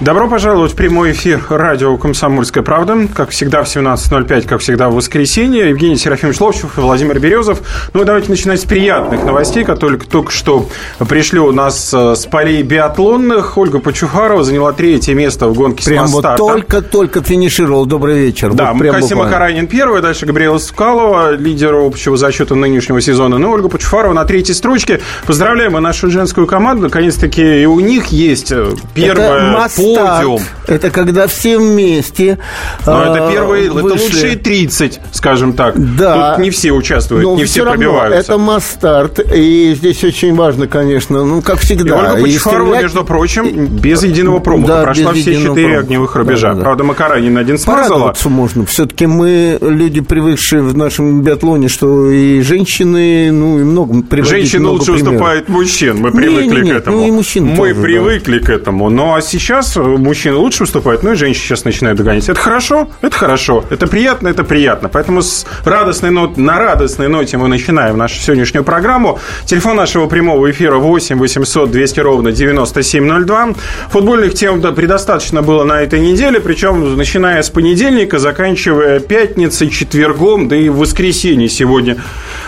Добро пожаловать в прямой эфир радио «Комсомольская правда». Как всегда в 17.05, как всегда в воскресенье. Евгений Серафимович Ловчев и Владимир Березов. Ну, давайте начинать с приятных новостей, которые только что пришли у нас э, с полей биатлонных. Ольга Почухарова заняла третье место в гонке Прям с вот только-только финишировал. Добрый вечер. Да, вот Касима Каранин первый, дальше Габриэла Скалова, лидер общего зачета нынешнего сезона. Ну, Ольга Почухарова на третьей строчке. Поздравляем мы нашу женскую команду. Наконец-таки и у них есть э, первая подиум. Это когда все вместе. Но а, это первые, вышли. это лучшие 30, скажем так. Да. Тут не все участвуют, Но не все, все пробиваются. это масс-старт. И здесь очень важно, конечно, ну, как всегда. И Ольга Почфарова, стрелять... между прочим, без единого промаха да, прошла все четыре промаха. огневых рубежа. Да, да. Правда, Макаранин один смазала. можно. Все-таки мы люди, привыкшие в нашем биатлоне, что и женщины, ну, и много Женщины много лучше примеров. уступают мужчин. Мы привыкли не, не, к этому. Ну, и мужчин мы тоже, привыкли да. к этому. Ну, а сейчас мужчины лучше выступают, ну и женщины сейчас начинают догонять. Это хорошо, это хорошо, это приятно, это приятно. Поэтому с радостной нот, на радостной ноте мы начинаем нашу сегодняшнюю программу. Телефон нашего прямого эфира 8 800 200 ровно 9702. Футбольных тем предостаточно было на этой неделе, причем начиная с понедельника, заканчивая пятницей, четвергом, да и воскресенье сегодня.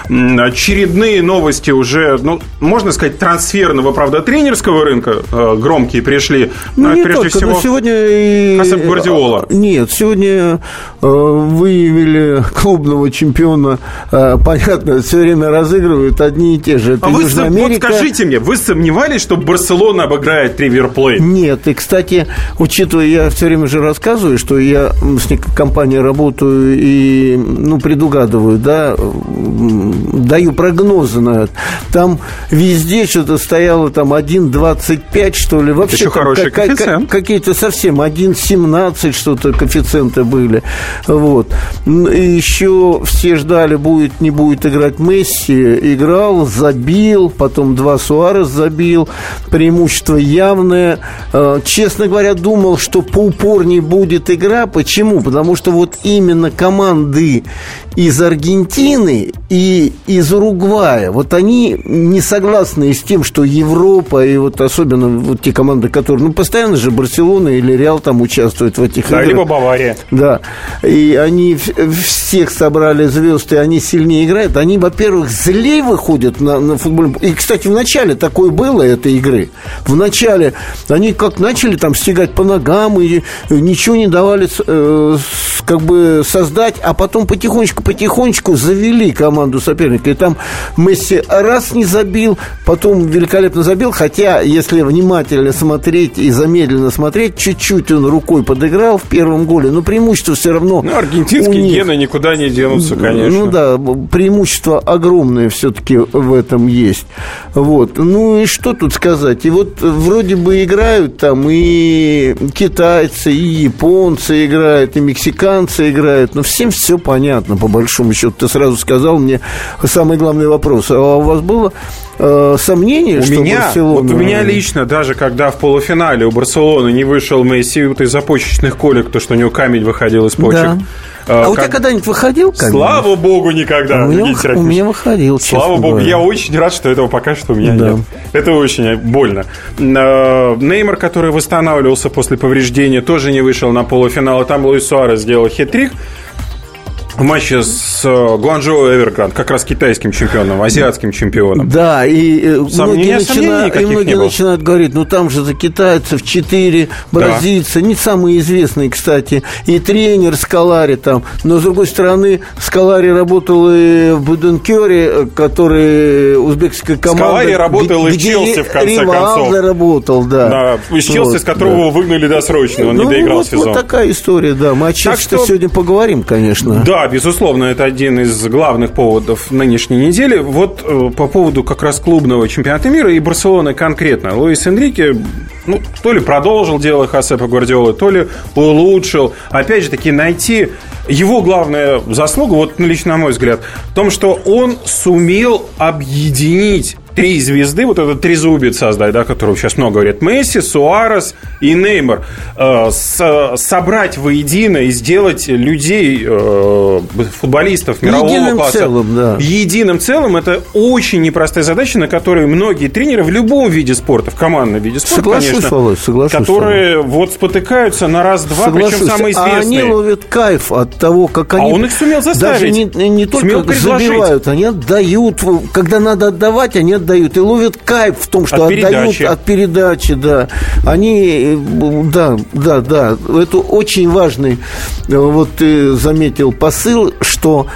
Очередные новости уже, ну, можно сказать, трансферного, правда, тренерского рынка э, громкие пришли. Ну, не прежде всего, но сегодня и... Хасеп Гвардиола. Нет, сегодня э, выявили клубного чемпиона. Э, понятно, все время разыгрывают одни и те же. Это а вы, вот скажите мне, вы сомневались, что Барселона обыграет Риверплей? Нет, и, кстати, учитывая, я все время же рассказываю, что я с компанией работаю и, ну, предугадываю, да, даю прогнозы на это. Там везде что-то стояло там 1,25, что ли. Вообще Еще хороший как, коэффициент. Какие-то совсем 1,17 что-то коэффициенты были. Вот. И еще все ждали, будет, не будет играть Месси. Играл, забил, потом два Суарес забил. Преимущество явное. Э, честно говоря, думал, что поупорнее будет игра. Почему? Потому что вот именно команды из Аргентины и из Уругвая, вот они не согласны с тем, что Европа и вот особенно вот те команды, которые, ну, постоянно же Барселона или Реал там участвуют в этих да, играх. либо Бавария. Да, и они всех собрали звезд, и они сильнее играют. Они, во-первых, злее выходят на, на футбольный... И, кстати, в начале такое было, этой игры. В начале они как начали там стегать по ногам и ничего не давали э, как бы создать, а потом потихонечку потихонечку завели команду соперника. И там Месси раз не забил, потом великолепно забил. Хотя, если внимательно смотреть и замедленно смотреть, чуть-чуть он рукой подыграл в первом голе. Но преимущество все равно Ну, аргентинские них. гены никуда не денутся, конечно. Ну да, преимущество огромное все-таки в этом есть. Вот. Ну и что тут сказать? И вот вроде бы играют там и китайцы, и японцы играют, и мексиканцы играют. Но всем все понятно, по большому счету. Ты сразу сказал мне самый главный вопрос. А у вас было э, сомнение, у что меня, Барселона... Вот у меня лично, даже когда в полуфинале у Барселоны не вышел Месси вот из-за почечных колик, то, что у него камень выходил из почек, да. А, а у тебя когда-нибудь выходил камень? Слава богу, никогда. У меня, у меня выходил, Слава богу, говоря. я очень рад, что этого пока что у меня да. нет. Это очень больно. А, Неймар, который восстанавливался после повреждения, тоже не вышел на полуфинал. Там Луис Суарес сделал хитрик в матче с э, Гуанчжоу Эвергранд, как раз китайским чемпионом, азиатским чемпионом. Да, и э, Сомнения, многие, начинают, и многие начинают говорить, ну там же за китайцев четыре бразильца, да. не самые известные, кстати, и тренер Скалари там. Но, с другой стороны, Скалари работал и в Буденкере, который узбекская команда. Скалари работал и в Челси, в конце концов. работал, да. Да, из Челси, вот, с которого да. выгнали досрочно, он ну, не доиграл вот, сезон. Вот такая история, да. Мы о Челси что... сегодня поговорим, конечно. Да, безусловно, это один из главных поводов нынешней недели. Вот э, по поводу как раз клубного чемпионата мира и Барселоны конкретно. Луис Энрике, ну, то ли продолжил дело Хасепа Гвардиолы, то ли улучшил. Опять же таки, найти его главная заслуга, вот лично на мой взгляд, в том, что он сумел объединить три звезды, вот этот трезубец создать, да, которого сейчас много говорят, Месси, Суарес и Неймар, э, с, собрать воедино и сделать людей, э, футболистов мирового единым класса целым, да. единым целым, это очень непростая задача, на которую многие тренеры в любом виде спорта, в командном виде спорта, Соглашусь, конечно, Володь, соглашусь которые вот спотыкаются на раз-два, Соглашусь. причем самые А они известные. ловят кайф от того, как они... А он их сумел Даже заставить. не, не только забивают, они отдают. Когда надо отдавать, они отдают. И ловят кайф в том, что От отдают передачи. от передачи, да. Они, э, да, да, да. Это очень важный, э, вот ты заметил посыл, что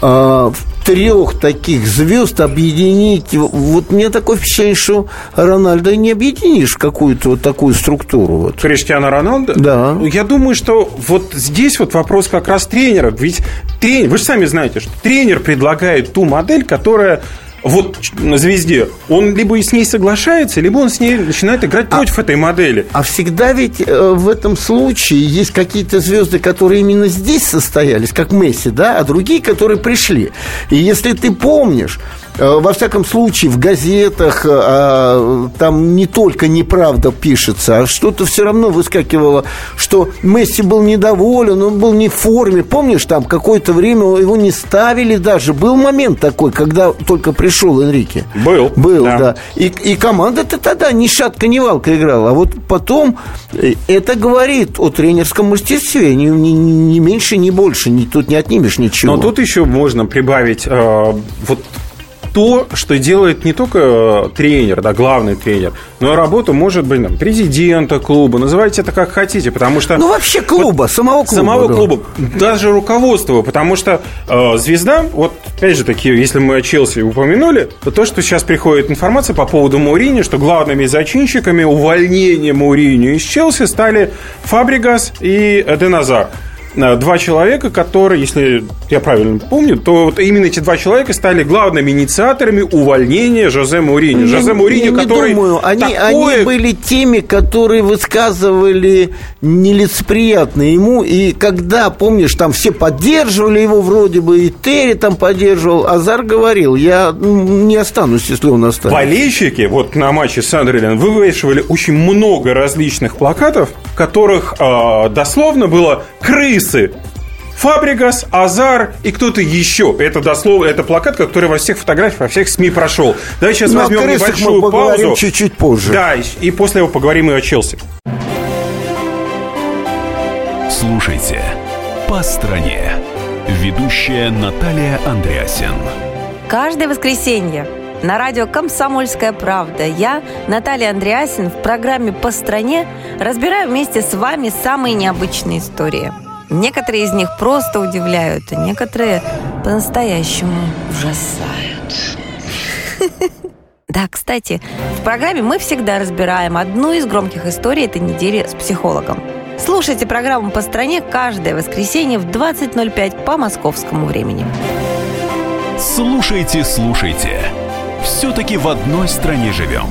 а, трех таких звезд объединить. Вот мне такое впечатление, что Рональда не объединишь какую-то вот такую структуру. Вот. Криштиану Роналдо? Да. Я думаю, что вот здесь вот вопрос как раз тренера. Ведь тренер, вы же сами знаете, что тренер предлагает ту модель, которая вот на звезде, он либо с ней соглашается, либо он с ней начинает играть против этой модели. А всегда ведь э, в этом случае есть какие-то звезды, которые именно здесь состоялись, как Месси, да, а другие, которые пришли. И если ты помнишь, во всяком случае, в газетах э, а, там не только неправда пишется, а что-то все равно выскакивало, что Месси был недоволен, он был не в форме. Помнишь, там какое-то время его не ставили даже. Был момент такой, когда только пришел Энрике. Был, Был, да. да. И, и команда-то тогда ни шатка, ни валка играла. А вот потом э, это говорит о тренерском мастерстве. Ни, ни- ни меньше, ни больше. Ни, тут не отнимешь ничего. Но тут еще можно прибавить э, вот то, что делает не только э, тренер, да, главный тренер, но и работу, может быть, там, президента клуба, называйте это как хотите, потому что... Ну, вообще клуба, самого клуба. самого да. клуба, даже руководства, потому что э, звезда, вот опять же таки, если мы о Челси упомянули, то то, что сейчас приходит информация по поводу Маурини, что главными зачинщиками увольнения Маурини из Челси стали Фабригас и Эденазар. Э, Два человека, которые, если я правильно помню, то вот именно эти два человека стали главными инициаторами увольнения Жозе Маурини. Жозе Я Маурини, не который думаю, они, такое они были теми, которые высказывали нелицеприятно ему. И когда, помнишь, там все поддерживали его вроде бы, и Терри там поддерживал, Азар говорил, я не останусь, если он останется. Болельщики вот на матче с Сандерлен вывешивали очень много различных плакатов, в которых э, дословно было «крысы». Фабригас, Азар и кто-то еще. Это дословно, это плакат, который во всех фотографиях, во всех СМИ прошел. Давай сейчас Ну, о возьмем мы небольшую поговорим паузу. чуть-чуть позже. Да, и, после этого поговорим и о Челси. Слушайте «По стране». Ведущая Наталья Андреасин. Каждое воскресенье на радио «Комсомольская правда» я, Наталья Андреасин, в программе «По стране» разбираю вместе с вами самые необычные истории. Некоторые из них просто удивляют, а некоторые по-настоящему ужасают. Да, кстати, в программе мы всегда разбираем одну из громких историй этой недели с психологом. Слушайте программу «По стране» каждое воскресенье в 20.05 по московскому времени. Слушайте, слушайте. Все-таки в одной стране живем.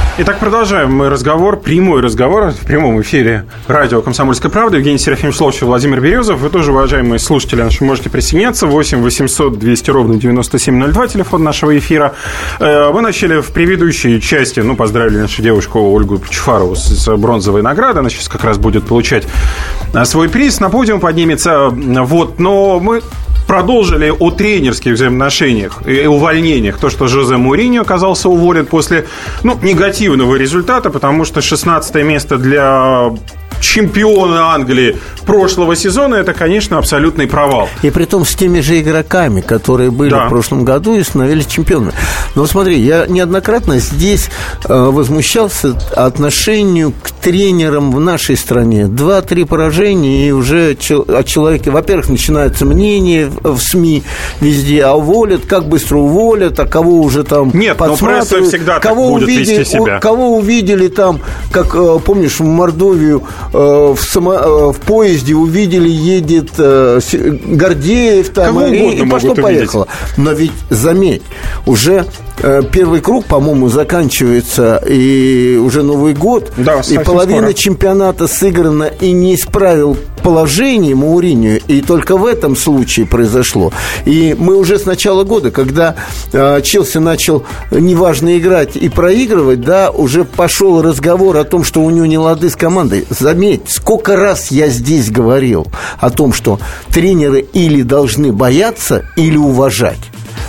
Итак, продолжаем мы разговор, прямой разговор в прямом эфире радио «Комсомольская правда». Евгений Серафимович Ловчев, Владимир Березов. Вы тоже, уважаемые слушатели наши, можете присоединяться. 8 800 200 ровно 9702, телефон нашего эфира. Э, Мы начали в предыдущей части, ну, поздравили нашу девушку Ольгу Чуфарову с бронзовой наградой. Она сейчас как раз будет получать э, свой приз. На подиум поднимется. Вот, но мы продолжили о тренерских взаимоотношениях и увольнениях. То, что Жозе Мourinho оказался уволен после ну, негативного результата, потому что 16 место для чемпиона Англии прошлого сезона, это, конечно, абсолютный провал. И при том с теми же игроками, которые были Да. в прошлом году и становились чемпионами. Но смотри, я неоднократно здесь э, возмущался отношению к тренерам в нашей стране. Два-три поражения, и уже о человеке, во-первых, начинается мнение в СМИ везде, а уволят, как быстро уволят, а кого уже там Нет, но пресса подсматривают, всегда так кого будет увидели, вести себя. кого увидели там, как, э, помнишь, в Мордовию в, само- э, в поезде увидели, едет э, Гордеев там, Кого и, и пошло-поехало. Но ведь, заметь, уже э, первый круг, по-моему, заканчивается, и уже Новый год, Да, и половина скоро. чемпионата сыграна, и не исправил положение Мауринio, и только в этом случае произошло. И мы уже с начала года, когда э, Челси начал неважно играть и проигрывать, да, уже пошел разговор о том, что у него не лады с командой. Заметь, сколько раз я здесь говорил о том, что тренеры или должны бояться, или уважать.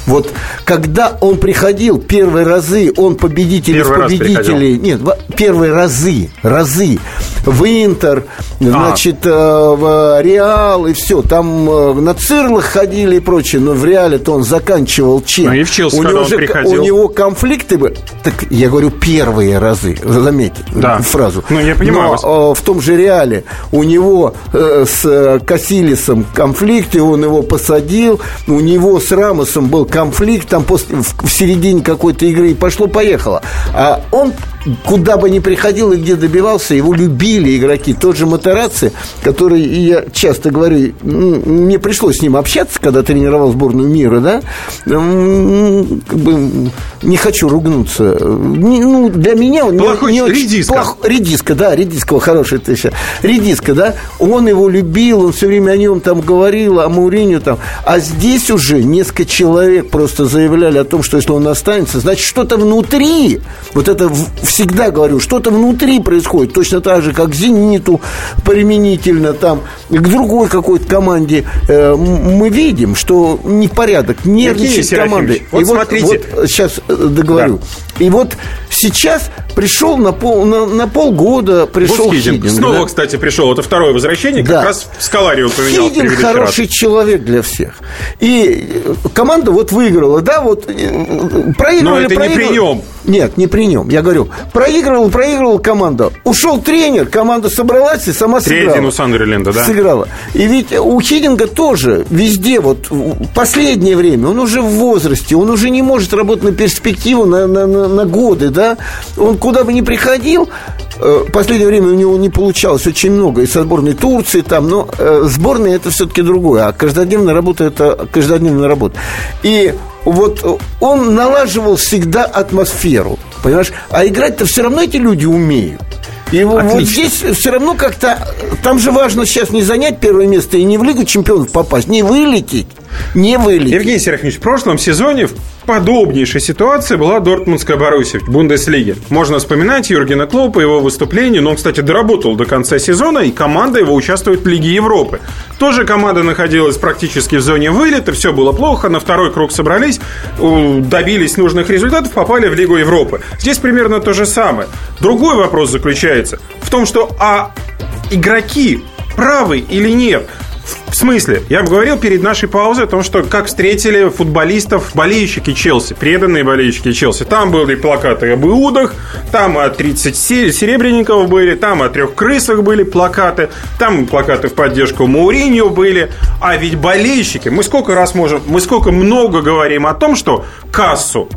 Вот когда он приходил первые разы, он победитель Первый из победителей. Нет, первые разы, разы. В Интер, А. значит, э, в Реал и все. Там э, на цирлах ходили и прочее, но в Реале-то он заканчивал чем? Ну и в Челси, у него же- приходил. У него конфликты были. Так я говорю, первые разы. Заметьте Да. фразу. Ну, я понимаю Но, вас. э, в том же Реале у него э, с э, Касилисом конфликт, и он его посадил. У него с Рамосом был конфликт там после, в, в середине какой-то игры и пошло-поехало. А он куда бы ни приходил и где добивался, его любили игроки. Тот же Матераци, который, я часто говорю, м, мне пришлось с ним общаться, когда тренировал сборную мира, да, как бы не хочу ругнуться. Не- ну, для меня он не- Плохой не человек, очень- редиска. плох- Редиска, да, редиска, хорошая ты сейчас. Редиска, да, он его любил, он все время о нем там говорил, о Мауриню там. А здесь уже несколько человек просто заявляли о том, что если он останется, значит, что-то внутри, вот это всегда говорю, что-то внутри происходит, точно так же, как «Зениту» применительно там, к другой какой-то команде. Э, мы видим, что непорядок, нервничает. Серафимович, вот И смотрите. вот сейчас договорю. И вот сейчас пришел на, пол, на, на полгода пришел Хидинг. Хидинг. Снова, да? кстати, пришел. Это второе возвращение. Как Да. раз в Скаларию поменял Хидинг предыдущий раз. хороший человек для всех. И э, команда вот выиграла, да, вот э, проигрывали, Но это не проигрывали. при нем. Нет, не при нем. Я говорю, проигрывал, проигрывала команда. Ушел тренер, команда собралась и сама сыграла. Третий, ну, Сандерленда, да. Сыграла. И ведь у Хидинга тоже везде, вот в последнее время, он уже в возрасте, он уже не может работать на перспективу, на, на, на, на годы, да. Он куда бы ни приходил, э, в последнее время у него не получалось очень много, и со сборной Турции там, но э, сборная это все-таки другое, а каждодневная работа это каждодневная работа. И вот он налаживал всегда атмосферу, понимаешь? А играть-то все равно эти люди умеют. И вот Отлично. здесь все равно как-то... Там же важно сейчас не занять первое место и не в Лигу чемпионов попасть, не вылететь, не вылететь. Евгений Серафимович, в прошлом сезоне в подобнейшей ситуации была Дортмундская Боруссия в Бундеслиге. Можно вспоминать Юргена Клопа, его выступление, но он, кстати, доработал до конца сезона, и команда его участвует в Лиге Европы. Тоже команда находилась практически в зоне вылета, все было плохо, на второй круг собрались, добились нужных результатов, попали в Лигу Европы. Здесь примерно то же самое. Другой вопрос заключается в том, что а игроки правы или нет? В смысле? Я говорил перед нашей паузой о том, что как встретили футболистов болельщики Челси, преданные болельщики Челси. Там были плакаты об Иудах, там о 30 се- серебряников были, там о трех крысах были плакаты, там плакаты в поддержку Мауриньо были. А ведь болельщики, мы сколько раз можем, мы сколько много говорим о том, что кассу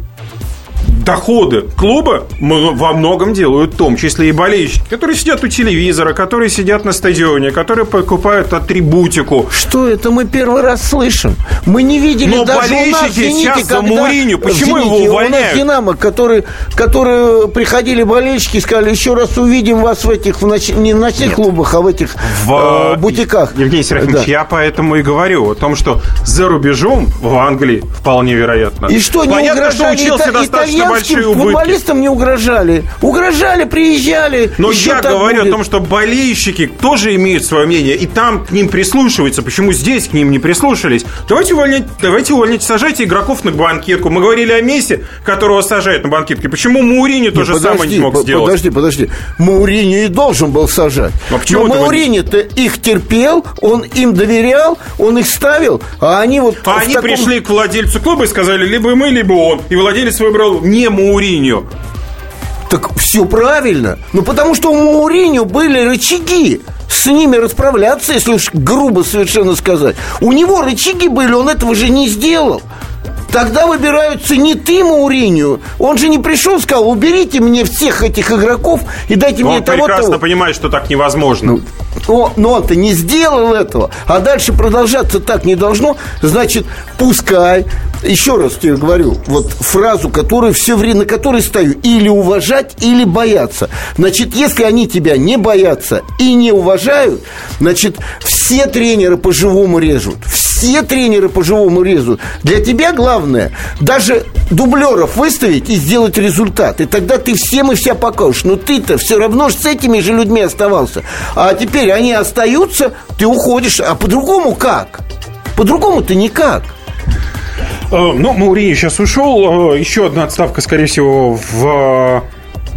доходы клуба во многом делают в том числе и болельщики, которые сидят у телевизора, которые сидят на стадионе, которые покупают атрибутику. Что это мы первый раз слышим? Мы не видели Но даже у нас в болельщики «Зените», сейчас за когда- Мауриньо, в почему его «Зените» У увольняют? нас «Динамо», которые, которые приходили болельщики и сказали, еще раз увидим вас в этих, в ноч- не в ночных клубах, а в этих В э, бутиках. Евгений Серафимович, Да. я поэтому и говорю о том, что за рубежом в Англии вполне вероятно. И что, не Понятно, что у угрожали Челси ита- достаточно большие убытки. футболистам не угрожали. Угрожали, приезжали. Но я говорю будет. о том, что болельщики тоже имеют свое мнение, и там к ним прислушиваются. Почему здесь к ним не прислушались? Давайте увольнять, давайте увольнять, сажайте игроков на банкетку. Мы говорили о Месси, которого сажают на банкетке. Почему Маурини то же самое не мог по- сделать? Подожди, подожди. Мауриньо и должен был сажать. А почему Но Мауриньо-то их терпел, он им доверял, он их ставил, а они вот... А они таком- пришли к владельцу клуба и сказали, либо мы, либо он. И владелец выбрал не Мауриньо. Так все правильно. Ну, потому что у Мауриньо были рычаги. С ними расправляться, если уж грубо совершенно сказать. У него рычаги были, он этого же не сделал. Тогда выбираются не ты, Мауриньо. Он же не пришел, сказал, уберите мне всех этих игроков и дайте мне Он того прекрасно того. понимает, что так невозможно. О, но он-то не сделал этого, а дальше продолжаться так не должно. Значит, пускай еще раз тебе говорю, вот фразу, которую все время, на которой стою, или уважать, или бояться. Значит, если они тебя не боятся и не уважают, значит, все тренеры по-живому режут. Все тренеры по-живому режут. Для тебя главное даже дублеров выставить и сделать результат. И тогда ты всем и вся покажешь. Но ты-то все равно с этими же людьми оставался. А теперь они остаются, ты уходишь. А по-другому как? По-другому ты никак. Э, ну, Маурини сейчас ушел. Э, еще одна отставка, скорее всего, в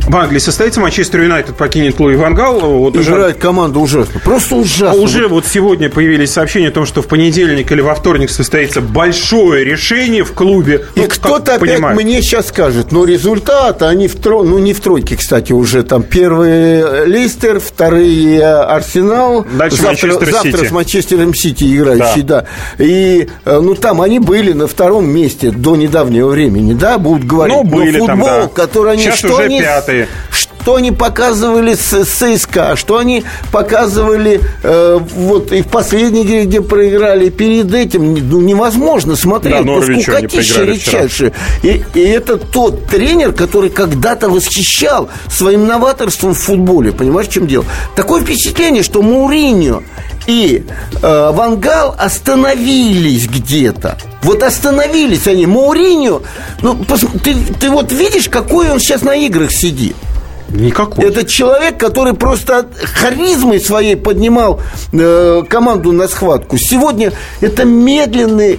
в Англии состоится. Манчестер Юнайтед покинет Луи Вангал. Вот Играет уже... команда ужасно. Просто ужасно. А уже вот сегодня появились сообщения о том, что в понедельник или во вторник состоится большое решение в клубе. И ну, кто-то опять понимает. мне сейчас скажет, но результат, они в тро... ну не в тройке, кстати, уже там первые Лейстер, вторые Арсенал. Дальше завтра, Манчестер завтра с Манчестером Сити играющий, да. да. И э, ну там они были на втором месте до недавнего времени, да, будут говорить. Ну, были но футбол, там, да. который они Сейчас что уже они, пятый Штаты. Что они показывали с ЦСКА, что они показывали э, вот и в последней игре, где проиграли, перед этим ну, невозможно смотреть. Да, по скукотище редчайшее. И, и это тот тренер, который когда-то восхищал своим новаторством в футболе. Понимаешь, в чем дело? Такое впечатление, что Мауриньо и э, Вангал остановились где-то. Вот остановились они. Мауриньо, ну, ты, ты вот видишь, какой он сейчас на играх сидит. Никакой. Это человек, который просто харизмой своей поднимал э, команду на схватку. Сегодня это медленный...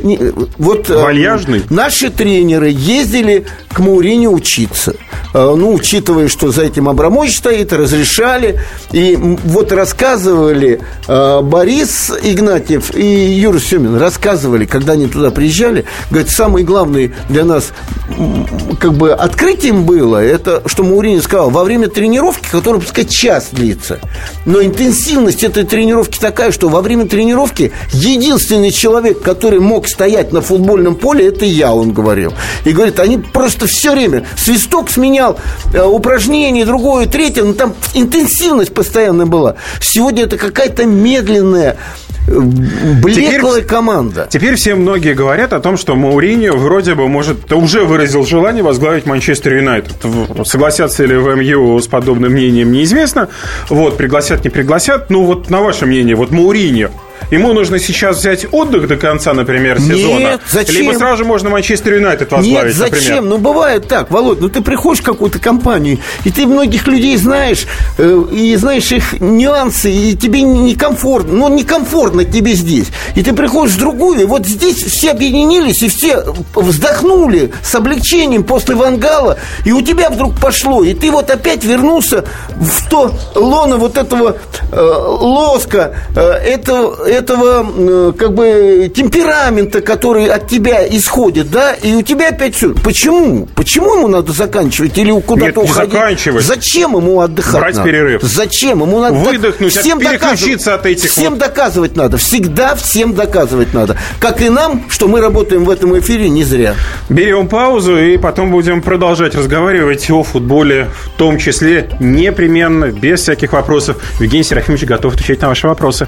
Вот, э, Вальяжный. Наши тренеры ездили к Маурине учиться. Э, ну, учитывая, что за этим Абрамович стоит, разрешали. И вот рассказывали э, Борис Игнатьев и Юра Семин, рассказывали, когда они туда приезжали, говорят, самый главный для нас как бы открытием было, это, что Маурини сказал, во время время тренировки, которая, пускай, час длится. Но интенсивность этой тренировки такая, что во время тренировки единственный человек, который мог стоять на футбольном поле, это я, он говорил. И говорит, они просто все время свисток сменял, э, упражнение, другое, третье, но там интенсивность постоянно была. Сегодня это какая-то медленная Блеклая теперь, команда. Теперь все многие говорят о том, что Мауриньо вроде бы может уже выразил желание возглавить Манчестер Юнайтед. Согласятся ли в МЮ с подобным мнением, неизвестно. Вот, пригласят, не пригласят. Ну, вот на ваше мнение, вот Мауриньо Ему нужно сейчас взять отдых до конца, например, сезона. Нет, зачем? Либо сразу же можно Манчестер Юнайтед возглавить, Нет, зачем? Например. Ну, бывает так, Володь, ну ты приходишь в какую-то компанию, и ты многих людей знаешь, э, и знаешь их нюансы, и тебе некомфортно, ну, некомфортно тебе здесь. И ты приходишь в другую, и вот здесь все объединились, и все вздохнули с облегчением после Вангала, и у тебя вдруг пошло, и ты вот опять вернулся в то лоно вот этого э, лоска, э, этого этого э, как бы темперамента, который от тебя исходит, да, и у тебя опять все. Почему? Почему ему надо заканчивать или куда-то уходить? заканчивать. Зачем ему отдыхать Брать надо? перерыв. Зачем? Ему надо выдохнуть, всем переключиться от этих Всем вот... доказывать надо. Всегда всем доказывать надо. Как и нам, что мы работаем в этом эфире не зря. Берем паузу и потом будем продолжать разговаривать о футболе, в том числе непременно, без всяких вопросов. Евгений Серафимович готов отвечать на ваши вопросы.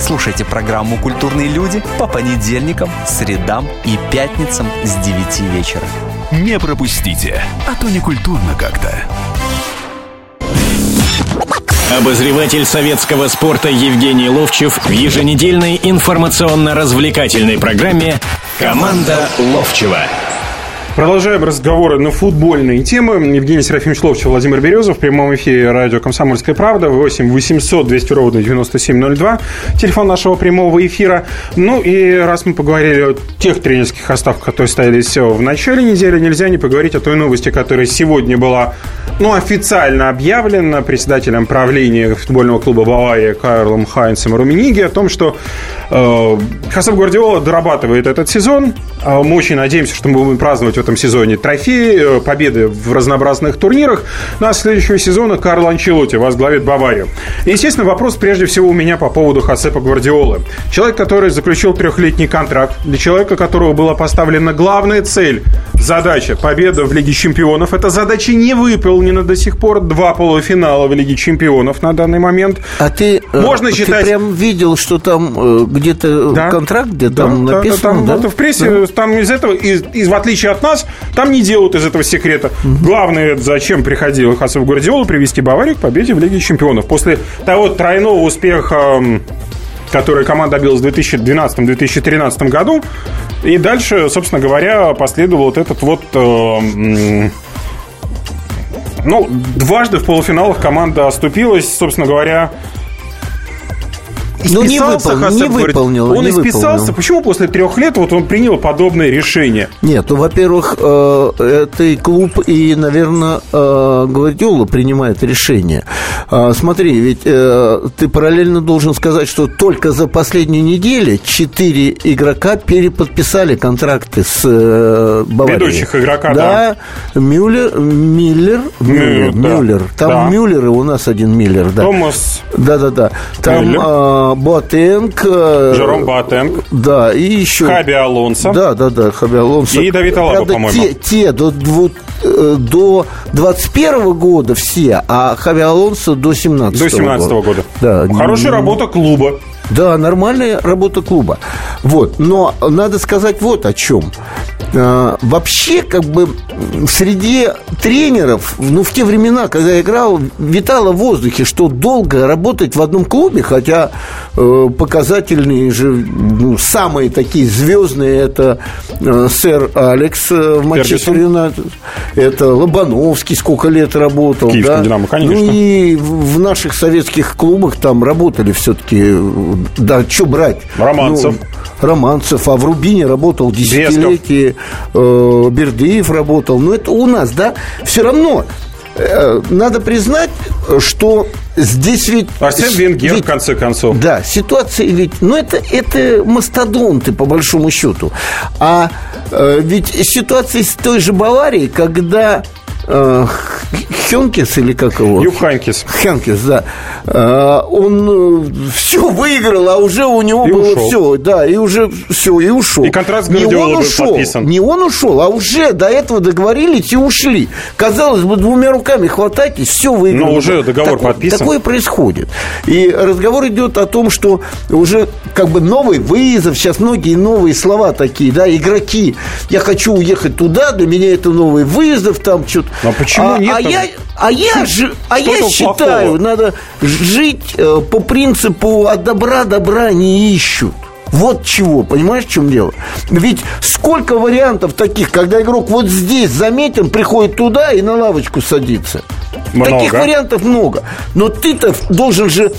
Слушайте программу «Культурные люди» по понедельникам, средам и пятницам с 9 вечера. Не пропустите, а то не культурно как-то. Обозреватель советского спорта Евгений Ловчев в еженедельной информационно-развлекательной программе «Команда Ловчева». Продолжаем разговоры на футбольные темы. Евгений Серафимович Ловчев, Владимир Березов. В прямом эфире радио «Комсомольская правда». 8 800 200 ровно 9702. Телефон нашего прямого эфира. Ну и раз мы поговорили о тех тренерских оставках, которые стоялись в начале недели, нельзя не поговорить о той новости, которая сегодня была ну, официально объявлена председателем правления футбольного клуба «Бавария» Карлом Хайнцем Румениги о том, что э, Хасаб Гвардиола дорабатывает этот сезон. А мы очень надеемся, что мы будем праздновать в этом сезоне трофеи, э, победы в разнообразных турнирах. Ну а следующего сезона Карл Анчелоти возглавит Баварию. И, естественно, вопрос прежде всего у меня по поводу Хасепа Гвардиолы. Человек, который заключил трехлетний контракт, для человека, которого была поставлена главная цель, задача победа в Лиге Чемпионов. Эта задача не выполнена до сих пор. Два полуфинала в Лиге Чемпионов на данный момент. А ты, э, Можно ты считать... прям видел, что там э, где-то Да. контракт, где Да, там да, написано, да, там, да? это в прессе, там из этого, из, из- в отличие от нас, там не делают из этого секрета. Главное, это зачем приходил Хасов Гвардиола привести Баварию к победе в Лиге Чемпионов. После того тройного успеха который команда добилась в 2012-2013 году. И дальше, собственно говоря, последовал вот этот вот... э, ну, дважды в полуфиналах команда оступилась, собственно говоря, Ну, не выполнил, Хасеп, не говорит, выполнил, Он не исписался. выполнил. Почему после трех лет вот он принял подобное решение? Нет, ну, во-первых, э, это и клуб, и, наверное, э, Гвардиола принимает решение. А, Смотри, ведь э, ты параллельно должен сказать, что только за последнюю неделю четыре игрока переподписали контракты с э, Баварией. Ведущих игрока, да. Мюллер, Миллер, Мюллер, да. Мюллер. Там Да. Мюллер, и у нас один Миллер, да. Томас Да-да-да. Там Мюллер. Боатенг. э, Жером Боатенг, Да, и еще... Хаби Алонсо. Да, да, да, Хаби Алонсо. И Давид Алаба, по-моему. Те, те до, дву- э, до 21 года все, а Хаби Алонсо до 17 До 17 года. Да. Хорошая работа клуба. Да, нормальная работа клуба. Вот. Но надо сказать вот о чем. А, Вообще, как бы среди тренеров, ну, в те времена, когда я играл, витало в воздухе, что долго работать в одном клубе, хотя показательные же, ну, самые такие звездные, это э, сэр Алекс э, в Манчестер. Юнайтед, это Лобановский сколько лет работал. Киевском да? «Динамо», конечно. Ну, и в наших советских клубах там работали все-таки, да, что брать? Романцев. Ну, Романцев, а в Рубине работал десятилетие, э, Бердыев работал. Но это у нас, да? Все равно э, надо признать, что здесь ведь... Арсен Венгер, ведь- в конце концов. да, ситуация ведь, ну это, это мастодонты по большому счету. А э, ведь ситуация с той же Баварией, когда э, Хенкес или как его? Юг Хайнкес. Хенкес, да. А, Он все выиграл, а уже у него И было ушел. все, да, и уже все, и ушел. И контракт с Не Гвардиолой он был ушел, подписан. Не он ушел, а уже до этого договорились и ушли. Казалось бы, двумя руками хватайтесь, все выиграли. Но уже договор Такое- подписан. Такое происходит. И разговор идет о том, что уже как бы новый вызов, сейчас многие новые слова такие, да, игроки. Я хочу уехать туда, для меня это новый вызов, там что-то. Но почему а, нет А я, а я, же, а Что я считаю, плохого? надо жить э, по принципу от добра добра не ищут. Вот чего, понимаешь, в чем дело? Ведь сколько вариантов таких, когда игрок вот здесь заметен, приходит туда и на лавочку садится. Много. Таких вариантов много. Но ты-то должен же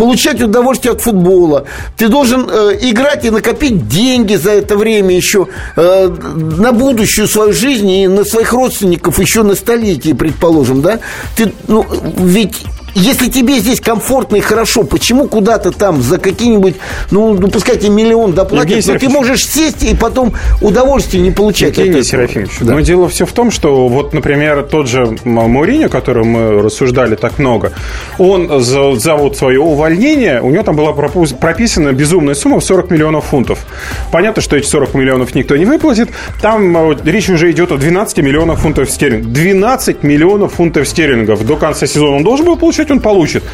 получать удовольствие от футбола. Ты должен э, играть и накопить деньги за это время еще э, на будущую свою жизнь и на своих родственников еще на столетие, предположим, да? Ты, ну, ведь если тебе здесь комфортно и хорошо, почему куда-то там за какие-нибудь, ну, ну пускай тебе миллион доплатят, Евгений но ты можешь сесть и потом удовольствие не получать. Евгений. Серафимович, Да. но дело все в том, что вот, например, тот же М- Мourinho, о котором мы рассуждали так много, он за, за вот свое увольнение, у него там была прописана безумная сумма в 40 миллионов фунтов. Понятно, что эти 40 миллионов никто не выплатит. Там вот речь уже идет о 12 миллионах фунтов стерлингов. 12 миллионов фунтов стерлингов до конца сезона он должен был получать, он получит.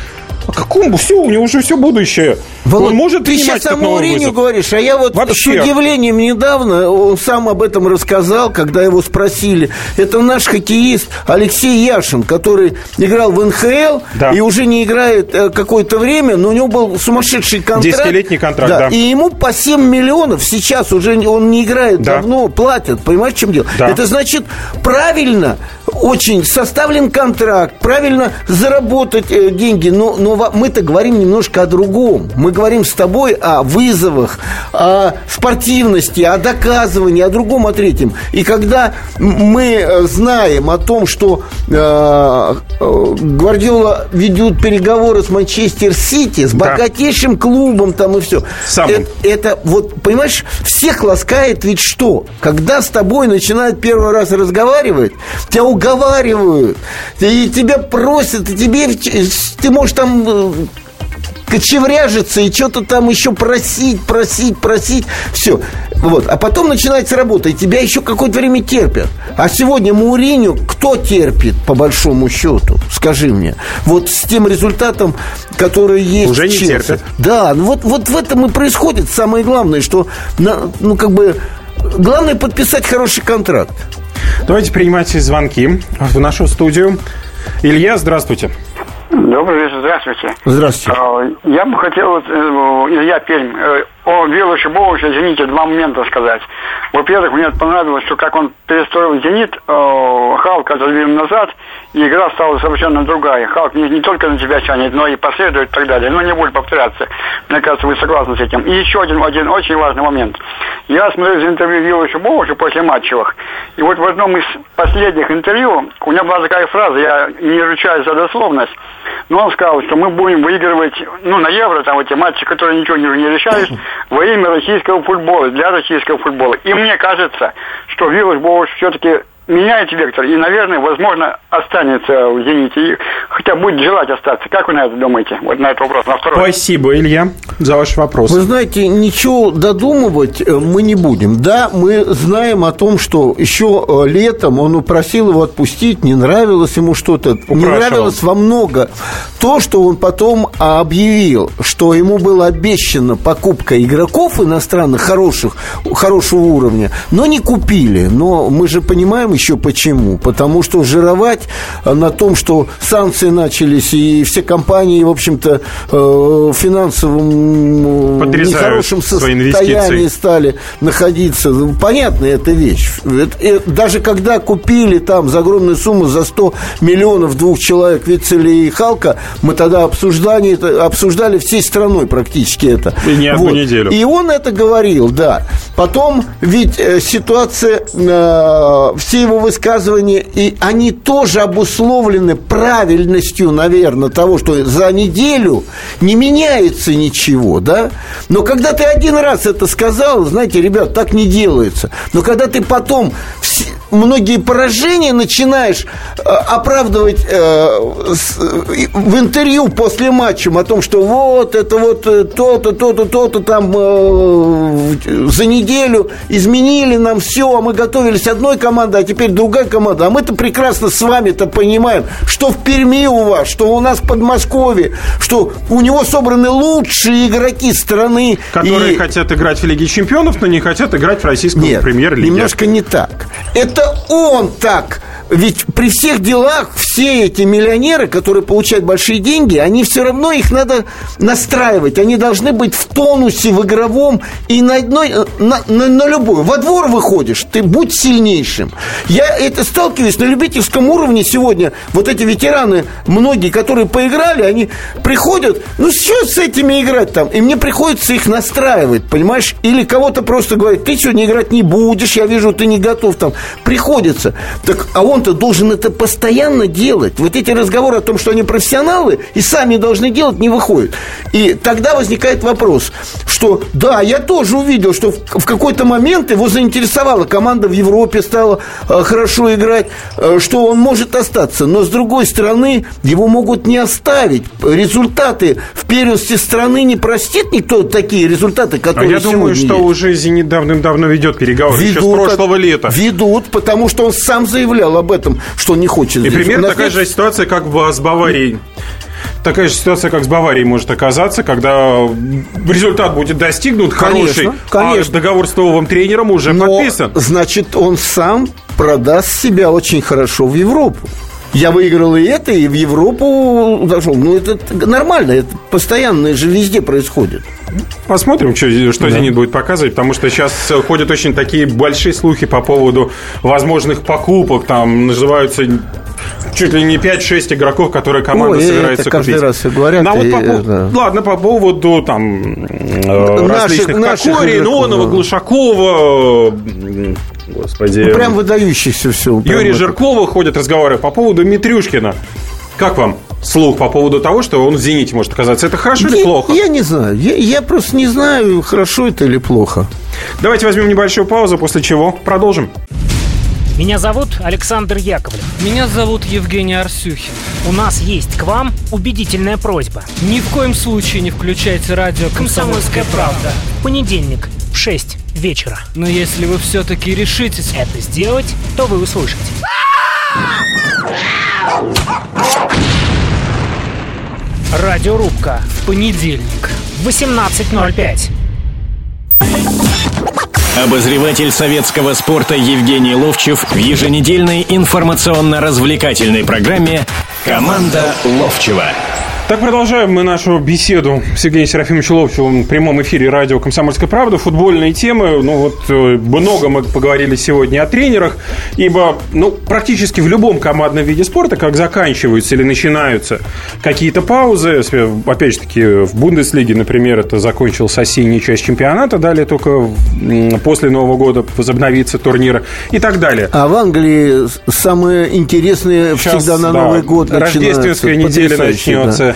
А какому? Все, у него уже все будущее. Володь, он может ты сейчас о Мауриню говоришь, а я вот Вообще. с удивлением недавно, он сам об этом рассказал, когда его спросили. Это наш хоккеист Алексей Яшин, который играл в НХЛ да. и уже не играет э, какое-то время, но у него был сумасшедший контракт. Десятилетний контракт, да. да. И ему по 7 миллионов сейчас уже он не играет да. давно, платят. Понимаешь, в чем дело? Да. Это значит правильно очень составлен контракт, правильно заработать э, деньги, но, но мы-то говорим немножко о другом. Мы говорим с тобой о вызовах, о спортивности, о доказывании, о другом, о третьем. И когда мы э, знаем о том, что Гвардиола ведет переговоры с Манчестер Сити, с богатейшим да. клубом там и все. Это, это вот, понимаешь, всех ласкает ведь что? Когда с тобой начинают первый раз разговаривать, тебя уговаривают, и тебя просят, и тебе ты можешь там э, кочевряжиться и что-то там еще просить, просить, просить. Все. Вот. А потом начинается работа, и тебя еще какое-то время терпят. А сегодня Мауриню кто терпит, по большому счету? Скажи мне. Вот с тем результатом, который есть Уже не терпят. Да, ну вот, вот в этом и происходит самое главное, что, на, ну, как бы, главное подписать хороший контракт. Давайте принимайте звонки в нашу студию. Илья, здравствуйте. Добрый вечер, здравствуйте. Здравствуйте. А, я бы хотел, э, Илья Пермь, э, о Виллу Шибовичу, извините, два момента сказать. Во-первых, мне понравилось, что как он перестроил «Зенит», э, Халк отодвинул назад, и игра стала совершенно другая. Халк не, не только на тебя тянет, но и последует и так далее. Но не будет повторяться. Мне кажется, вы согласны с этим. И еще один, один очень важный момент. Я смотрел за интервью Виллу Шибовича после матчевых, и вот в одном из последних интервью у меня была такая фраза, я не ручаюсь за дословность, но он сказал, что мы будем выигрывать, ну, на Евро, там, эти матчи, которые ничего не, не решают, во имя российского футбола, для российского футбола. И мне кажется, что Виллаж Боуш все-таки меняет вектор и, наверное, возможно, останется в «Зените». И хотя будет желать остаться. Как вы на это думаете? Вот на этот вопрос. На второй. Спасибо, Илья, за ваш вопрос. Вы знаете, ничего додумывать э, мы не будем. Да, мы знаем о том, что еще э, летом он упросил его отпустить, не нравилось ему что-то. Не нравилось во много. То, что он потом объявил, что ему было обещано покупка игроков иностранных хороших, хорошего уровня, но не купили. Но мы же понимаем, еще почему. Потому что жировать на том, что санкции начались, и все компании, в общем-то, э, в финансовом э, нехорошем состоянии стали находиться. Понятная эта вещь. Даже когда купили там за огромную сумму, за 100 миллионов двух человек Вицеля и Халка, мы тогда обсуждали, обсуждали всей страной практически это. И не одну вот. неделю. И он это говорил, да. Потом ведь э, ситуация, все его высказывания, и они тоже обусловлены правильностью, наверное, того, что за неделю не меняется ничего, да? Но когда ты один раз это сказал, знаете, ребят, так не делается. Но когда ты потом многие поражения начинаешь э, оправдывать э, в интервью после матча о том, что вот это вот э, то-то, то-то, то-то там за неделю изменили нам все, а мы готовились одной командой, а теперь другая команда. А мы-то прекрасно с вами-то понимаем, что в Перми у вас, что у нас в Подмосковье, что у него собраны лучшие игроки страны. Которые и... хотят играть в Лиге Чемпионов, но не хотят играть в российском премьер-лиге. немножко не так. Это он так ведь при всех делах все эти миллионеры, которые получают большие деньги, они все равно их надо настраивать. Они должны быть в тонусе, в игровом и на одной, на, на, на любой. Во двор выходишь, ты будь сильнейшим. Я это сталкиваюсь на любительском уровне сегодня. Вот эти ветераны, многие, которые поиграли, они приходят, ну что с этими играть там? И мне приходится их настраивать, понимаешь? Или кого-то просто говорит, ты сегодня играть не будешь, я вижу, ты не готов там. Приходится. Так, а он он-то должен это постоянно делать. Вот эти разговоры о том, что они профессионалы и сами должны делать, не выходят. И тогда возникает вопрос, что да, я тоже увидел, что в, в какой-то момент его заинтересовала команда в Европе, стала э, хорошо играть, э, что он может остаться. Но с другой стороны, его могут не оставить. Результаты в первенстве страны не простит никто такие результаты, которые а я думаю, что есть. уже «Зенит» давным-давно ведет переговоры ведут, еще с прошлого лета. Ведут, потому что он сам заявлял об этом, что не хочет. И примерно такая нет... же ситуация, как с Баварией. такая же ситуация, как с Баварией может оказаться, когда результат будет достигнут Конечно, хороший, конечно. а договор с новым тренером уже Но, подписан. значит, он сам продаст себя очень хорошо в Европу. Я выиграл и это, и в Европу зашел. Ну, это нормально, это постоянно же везде происходит. Посмотрим, что, что «Зенит» будет показывать, потому что сейчас ходят очень такие большие слухи по поводу возможных покупок. Там называются чуть ли не 5-6 игроков, которые команда Ой, это собирается каждый купить. раз и говорят, Ну, а вот по это- Ладно, по поводу там э, Наших- различных наших Ионова, да. Глушакова, господи, Ну, прям выдающихся все. Юрия Жиркова ходят разговоры по поводу Митрюшкина. Как вам слух по поводу того, что он в «Зените» может оказаться? Это хорошо или я, плохо? Я не знаю. Я, я просто не знаю, хорошо это или плохо. Давайте возьмем небольшую паузу, после чего продолжим. Меня зовут Александр Яковлев. Меня зовут Евгений Арсюхин. У нас есть к вам убедительная просьба. Ни в коем случае не включайте радио Комсомольская правда. В понедельник в 6 вечера. Но если вы все-таки решитесь... Это сделать, то вы услышите. Радиорубка В понедельник. в 18.05. Обозреватель советского спорта Евгений Ловчев в еженедельной информационно-развлекательной программе «Команда Ловчева». Так продолжаем мы нашу беседу с Евгением Серафимовичем Ловчевым в прямом эфире радио «Комсомольская правда». Футбольные темы. Ну вот э, много мы поговорили сегодня о тренерах, ибо ну, практически в любом командном виде спорта, как заканчиваются или начинаются какие-то паузы, опять же таки в Бундеслиге, например, это закончилась осенняя часть чемпионата, далее только после Нового года возобновится турнир и так далее. А в Англии самое интересное Сейчас, всегда на да, Новый год Рождественская начинается. неделя начнется. да.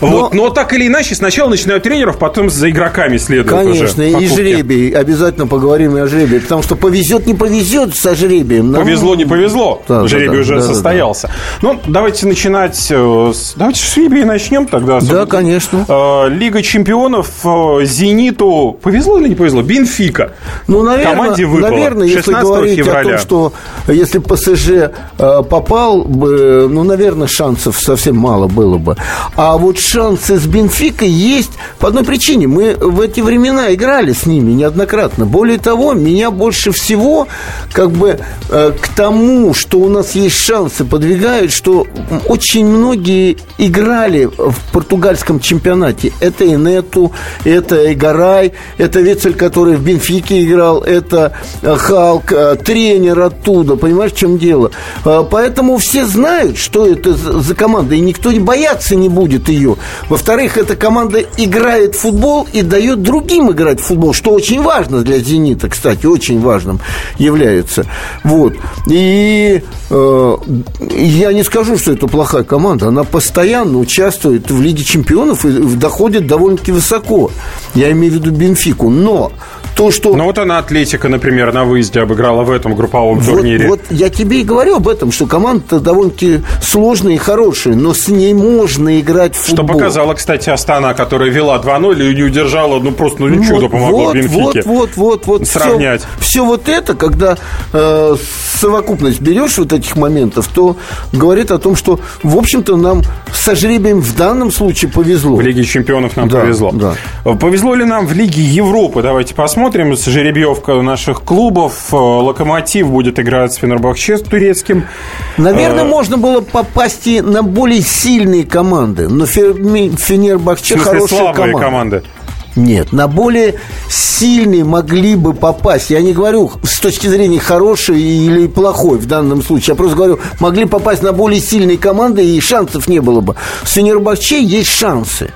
Вот. Но- Но, так или иначе, сначала начинают тренеров, потом за игроками следует Конечно, уже и жребий. Обязательно поговорим и о жребии. Потому что повезет, не повезет со жребием. Нам- Повезло, не повезло. Да, да, Жребий да, уже да, да, состоялся. Ну, давайте начинать э, с... Давайте с жребия начнем тогда. Да, конечно. Э, Лига чемпионов э, Зениту повезло или не повезло? Бенфика. Ну, наверное, Команде выпало. наверное если 16 говорить февраля. о том, что если ПСЖ попал бы, ну, наверное, шансов совсем мало было бы. А вот шансы с Бенфикой есть по одной причине. Мы в эти времена играли с ними неоднократно. Более того, меня больше всего как бы э, к тому, что у нас есть шансы, подвигают, что очень многие играли в португальском чемпионате. Это Инету, это Эгарай, это Вецель, который в Бенфике играл, это э, Халк, э, тренер оттуда, понимаешь, в чем дело? Э, Поэтому все знают, что это за команда, и никто не бояться не будет ее. Во-вторых, эта команда играет в футбол и дает другим играть в футбол, что очень важно для «Зенита», кстати, очень важным является. Вот. И э, я не скажу, что это плохая команда. Она постоянно участвует в Лиге чемпионов и доходит довольно-таки высоко. Я имею в виду Бенфику. Но то, что... Ну, вот она, Атлетика, например, на выезде обыграла в этом групповом Вот, турнире. вот я тебе и говорю об этом, что команда довольно-таки сложная и хорошая, но с ней можно играть в футбол. Показала, кстати, Астана, которая вела 2-0 и не удержала, ну, просто ну, чудо Вот, помогло вот, Бенфике. Вот, вот, вот, вот. Сравнять. Все, все вот это, когда э, совокупность берешь вот этих моментов, то говорит о том, что, в общем-то, нам со жребием в данном случае повезло. В Лиге чемпионов нам Да, повезло. да. Повезло ли нам в Лиге Европы? Давайте посмотрим. Жеребьевка наших клубов. Э, Локомотив будет играть с Фенербахче с турецким. Наверное, Э, можно было попасть и на более сильные команды, но В Фенербахче хорошая команда. команды. Нет, на более сильные могли бы попасть. Я не говорю с точки зрения хорошей или плохой в данном случае. Я просто говорю, могли попасть на более сильные команды, и шансов не было бы. С Фенербахче есть шансы.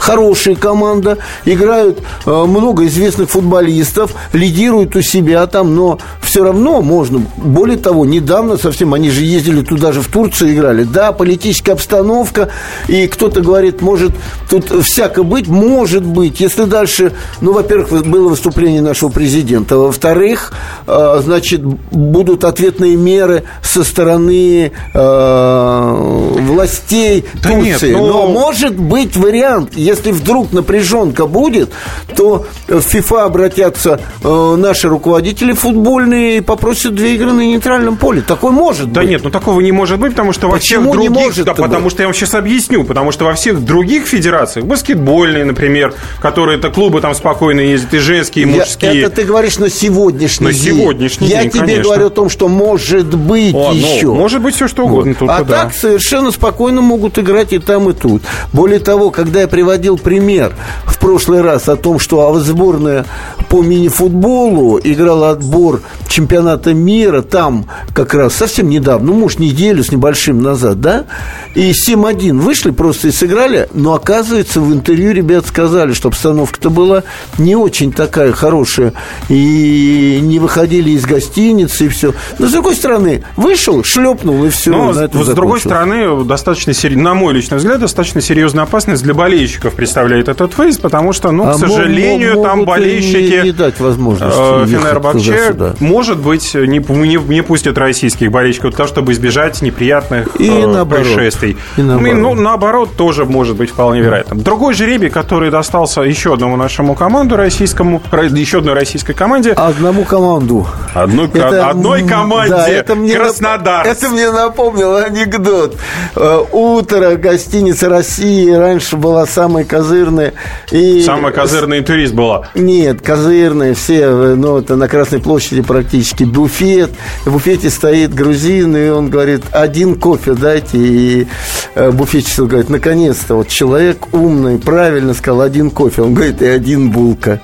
Хорошая команда, играют э, много известных футболистов, лидируют у себя там, но все равно можно. Более того, недавно совсем они же ездили туда же в Турцию играли. Да, политическая обстановка, и кто-то говорит, может тут всяко быть, может быть, если дальше, ну, во-первых, было выступление нашего президента, во-вторых, э, значит, будут ответные меры со стороны э, властей Да нет, Турции. ну- Но может быть вариант. Если вдруг напряженка будет, то в ФИФА обратятся э, наши руководители футбольные и попросят две игры на нейтральном поле. Такое может да быть. нет, ну такого не может быть, потому что во всех Почему не других... может да, быть? потому что я вам сейчас объясню. Потому что во всех других федерациях, баскетбольные, например, которые это клубы там спокойно ездят, и женские, и Я- мужские. это ты говоришь на сегодняшний На день. сегодняшний Я день, тебе конечно. говорю о том, что может быть О, ну, еще. может быть все что угодно. Вот. а да. так совершенно спокойно могут играть и там, и тут. Более того, когда я приводил пример в прошлый раз о том, что сборная по мини-футболу играла отбор чемпионата мира, там как раз совсем недавно, ну, может, неделю с небольшим назад, да, и 7-1 вышли просто и сыграли, но, оказывается, в интервью ребят сказали, что обстановка-то была не очень такая хорошая, и не выходили из гостиницы, и все. Но, с другой стороны, вышел, шлепнул, и все. Но, с, с другой стороны, достаточно на мой личный взгляд, достаточно серьезная опасность для болельщиков представляет этот выезд, потому что, ну, А к сожалению, мо- там могут и болельщики не- не дать возможности э, Фенербахче, может быть, не, не, не пустят российских болельщиков для того, чтобы избежать неприятных И э, наоборот. происшествий. И Ну, наоборот. ну, наоборот, тоже может быть вполне вероятно. Другой жребий, который достался еще одному нашему команду российскому, ро- еще одной российской команде, Одному команду. одной, Это, одной команде, да, это мне нап- Краснодар. Это мне напомнил анекдот. Э, Утро, гостиница России раньше была самой козырной. И Самая козырный турист была. Нет, козырные все, э, ну, это на Красной площади практически буфет. В буфете стоит грузин, и он говорит, один кофе дайте. И э, буфетчик говорит, наконец-то, вот человек умный, правильно сказал, один кофе. Он говорит, и один булка.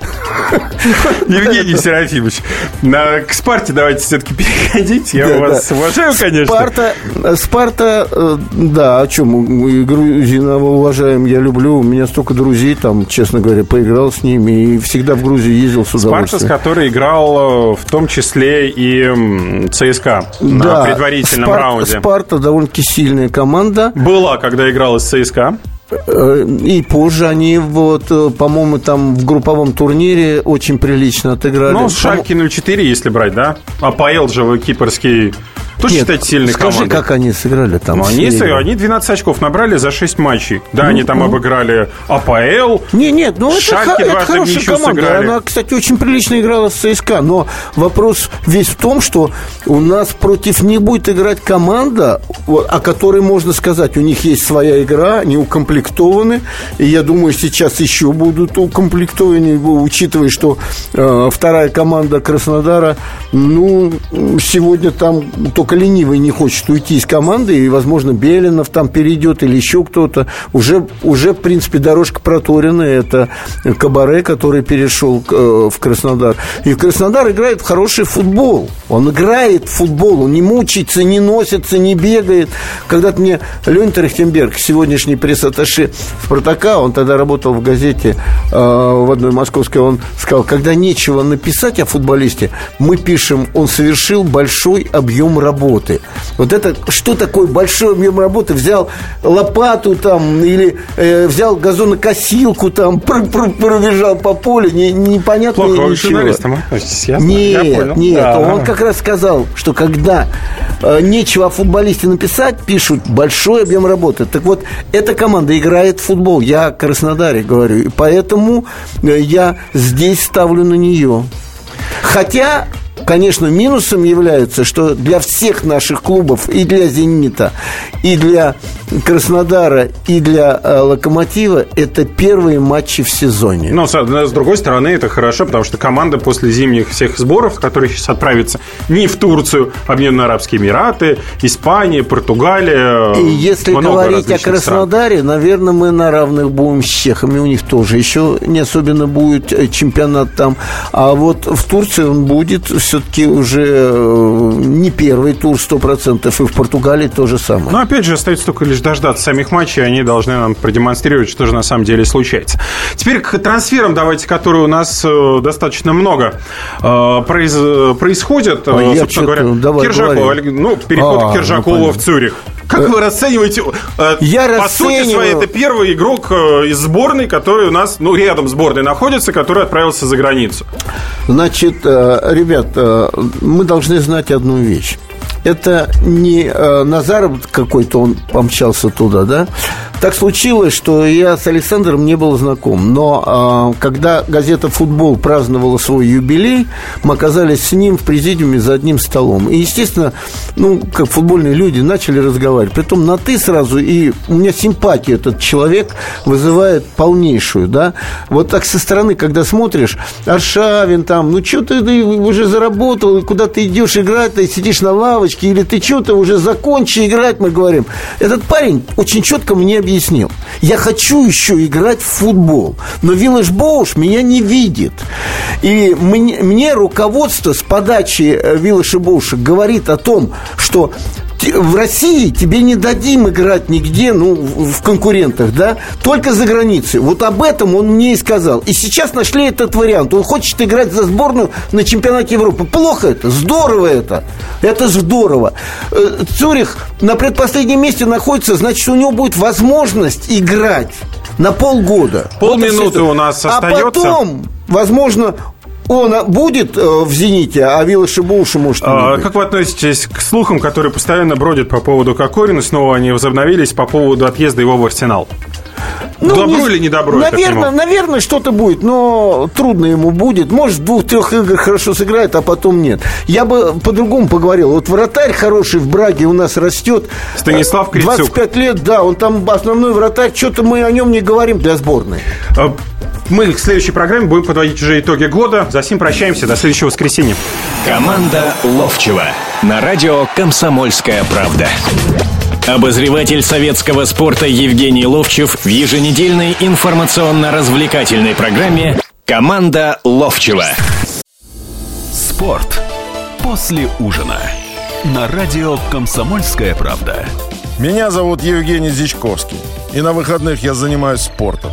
Евгений Серафимович, на, к Спарте давайте все-таки переходите. Я Да, вас да. уважаю, конечно. Спарта, Спарта, э, да, о чем? Мы Грузина уважаем, я люблю. У меня столько друзей там, честно говоря, поиграл с ними и всегда в Грузию ездил с с удовольствием. которой играл э, в том числе и ЦСКА на Да, предварительном Спар- раунде. Спарта довольно-таки сильная команда. Была, когда играл из ЦСКА. Э, И позже они, вот, э, по-моему, там в групповом турнире очень прилично отыграли. Ну, с Шальки 04, если брать, да? АПЛ же вы кипрский. Тоже Нет, считаете сильной скажи, командой? как они сыграли там. Ну, они, серии. они 12 очков набрали за 6 матчей. Да, они там обыграли АПЛ. Не, нет, ну это, ха- это в хорошая команда. сыграли. Она, кстати, очень прилично играла с ЦСКА. Но вопрос весь в том, что у нас против них будет играть команда, вот, о которой можно сказать, у них есть своя игра, они укомплектованы. И я думаю, сейчас еще будут укомплектованы, учитывая, что э, вторая команда Краснодара, ну, сегодня там только ленивый не хочет уйти из команды, и, возможно, Белинов там перейдет или еще кто-то. Уже, уже, в принципе, дорожка проторена. Это Кабаре, который перешел э, в Краснодар. И Краснодар играет в хороший футбол. Он играет в футбол, он не мучается, не носится, не бегает. Когда-то мне Леонид Трахтенберг, сегодняшний пресс-атташе Спартака, он тогда работал в газете э, в одной московской, он сказал, когда нечего написать о футболисте, мы пишем, он совершил большой объем работы. Вот это, что такое большой объем работы? Взял лопату там или э, взял газонокосилку там, пр- пр- пробежал по полю, не, непонятно Плохо ничего. журналистам относитесь, ясно? Нет, Я понял. нет, Да. он как раз сказал, что когда э, нечего о футболисте написать, пишут большой объем работы. Так вот, эта команда играет в футбол. Я о Краснодаре говорю. И поэтому э, я здесь ставлю на нее. Хотя, конечно, минусом является, что для всех наших клубов, и для «Зенита», и для Краснодара, и для э, «Локомотива» это первые матчи в сезоне. Но, с, с другой стороны, это хорошо, потому что команда после зимних всех сборов, которые сейчас отправятся не в Турцию, а Объединенные Арабские Эмираты, Испания, Португалия. И если говорить о различных стран. Краснодаре, наверное, мы на равных будем с чехами. У них тоже еще не особенно будет э, чемпионат там. А вот в Турции он будет все-таки уже э, не первый тур 100%, и в Португалии то же самое. Но опять же, остается только лишь дождаться самих матчей, они должны нам продемонстрировать, что же на самом деле случается. Теперь к трансферам давайте, которые у нас э, достаточно много э, произ- происходит. А собственно говоря, давай, Киржакова, говори. Ну, переход А, Киржакова ну, в Цюрих. Как вы расцениваете? э, Я По сути расцениваю- своей, это первый игрок э, из сборной, который у нас, ну, рядом сборной находится, который отправился за границу. Значит, э, ребят, мы должны знать одну вещь. Это не э, на заработок какой-то он помчался туда, да. Так случилось, что я с Александром не был знаком, но э, когда газета «Футбол» праздновала свой юбилей, мы оказались с ним в президиуме за одним столом. И, естественно, ну, как футбольные люди, начали разговаривать. Притом на «ты» сразу, и у меня симпатия этот человек вызывает полнейшую, да. Вот так со стороны, когда смотришь, Аршавин там, ну, что ты, ты уже заработал, куда ты идешь играть, ты сидишь на лавочке, или ты что-то уже закончи играть, мы говорим. Этот парень очень четко мне объяснил. Я хочу еще играть в футбол, но Виллаж Боуш меня не видит. И мне, мне руководство с подачи э, Виллаша Боуша говорит о том, что в России тебе не дадим играть нигде, ну, в конкурентах, да, только за границей. Вот об этом он мне и сказал. И сейчас нашли этот вариант. Он хочет играть за сборную на чемпионате Европы. Плохо это, здорово это. Это здорово. Э, Цюрих на предпоследнем месте находится, значит, у него будет возможность играть на полгода. Полминуты вот у нас остается. А потом, возможно, он будет э, в «Зените», а Вилла Шибуша может а, Как вы относитесь к слухам, которые постоянно бродят по поводу Кокорина? Снова они возобновились по поводу отъезда его в «Арсенал». Ну, добро не, или не добро? Наверное, наверное, что-то будет, но трудно ему будет. Может, в двух-трех играх хорошо сыграет, а потом нет. Я бы по-другому поговорил. Вот вратарь хороший в Браге у нас растет. Станислав Крицюк. 25 лет, да, он там основной вратарь. Что-то мы о нем не говорим для сборной. Мы в следующей программе будем подводить уже итоги года. За сим прощаемся. До следующего воскресенья. Команда Ловчева. На радио «Комсомольская правда». Обозреватель советского спорта Евгений Ловчев в еженедельной информационно-развлекательной программе «Команда Ловчева». Спорт после ужина. На радио «Комсомольская правда». Меня зовут Евгений Зичковский. И на выходных я занимаюсь спортом.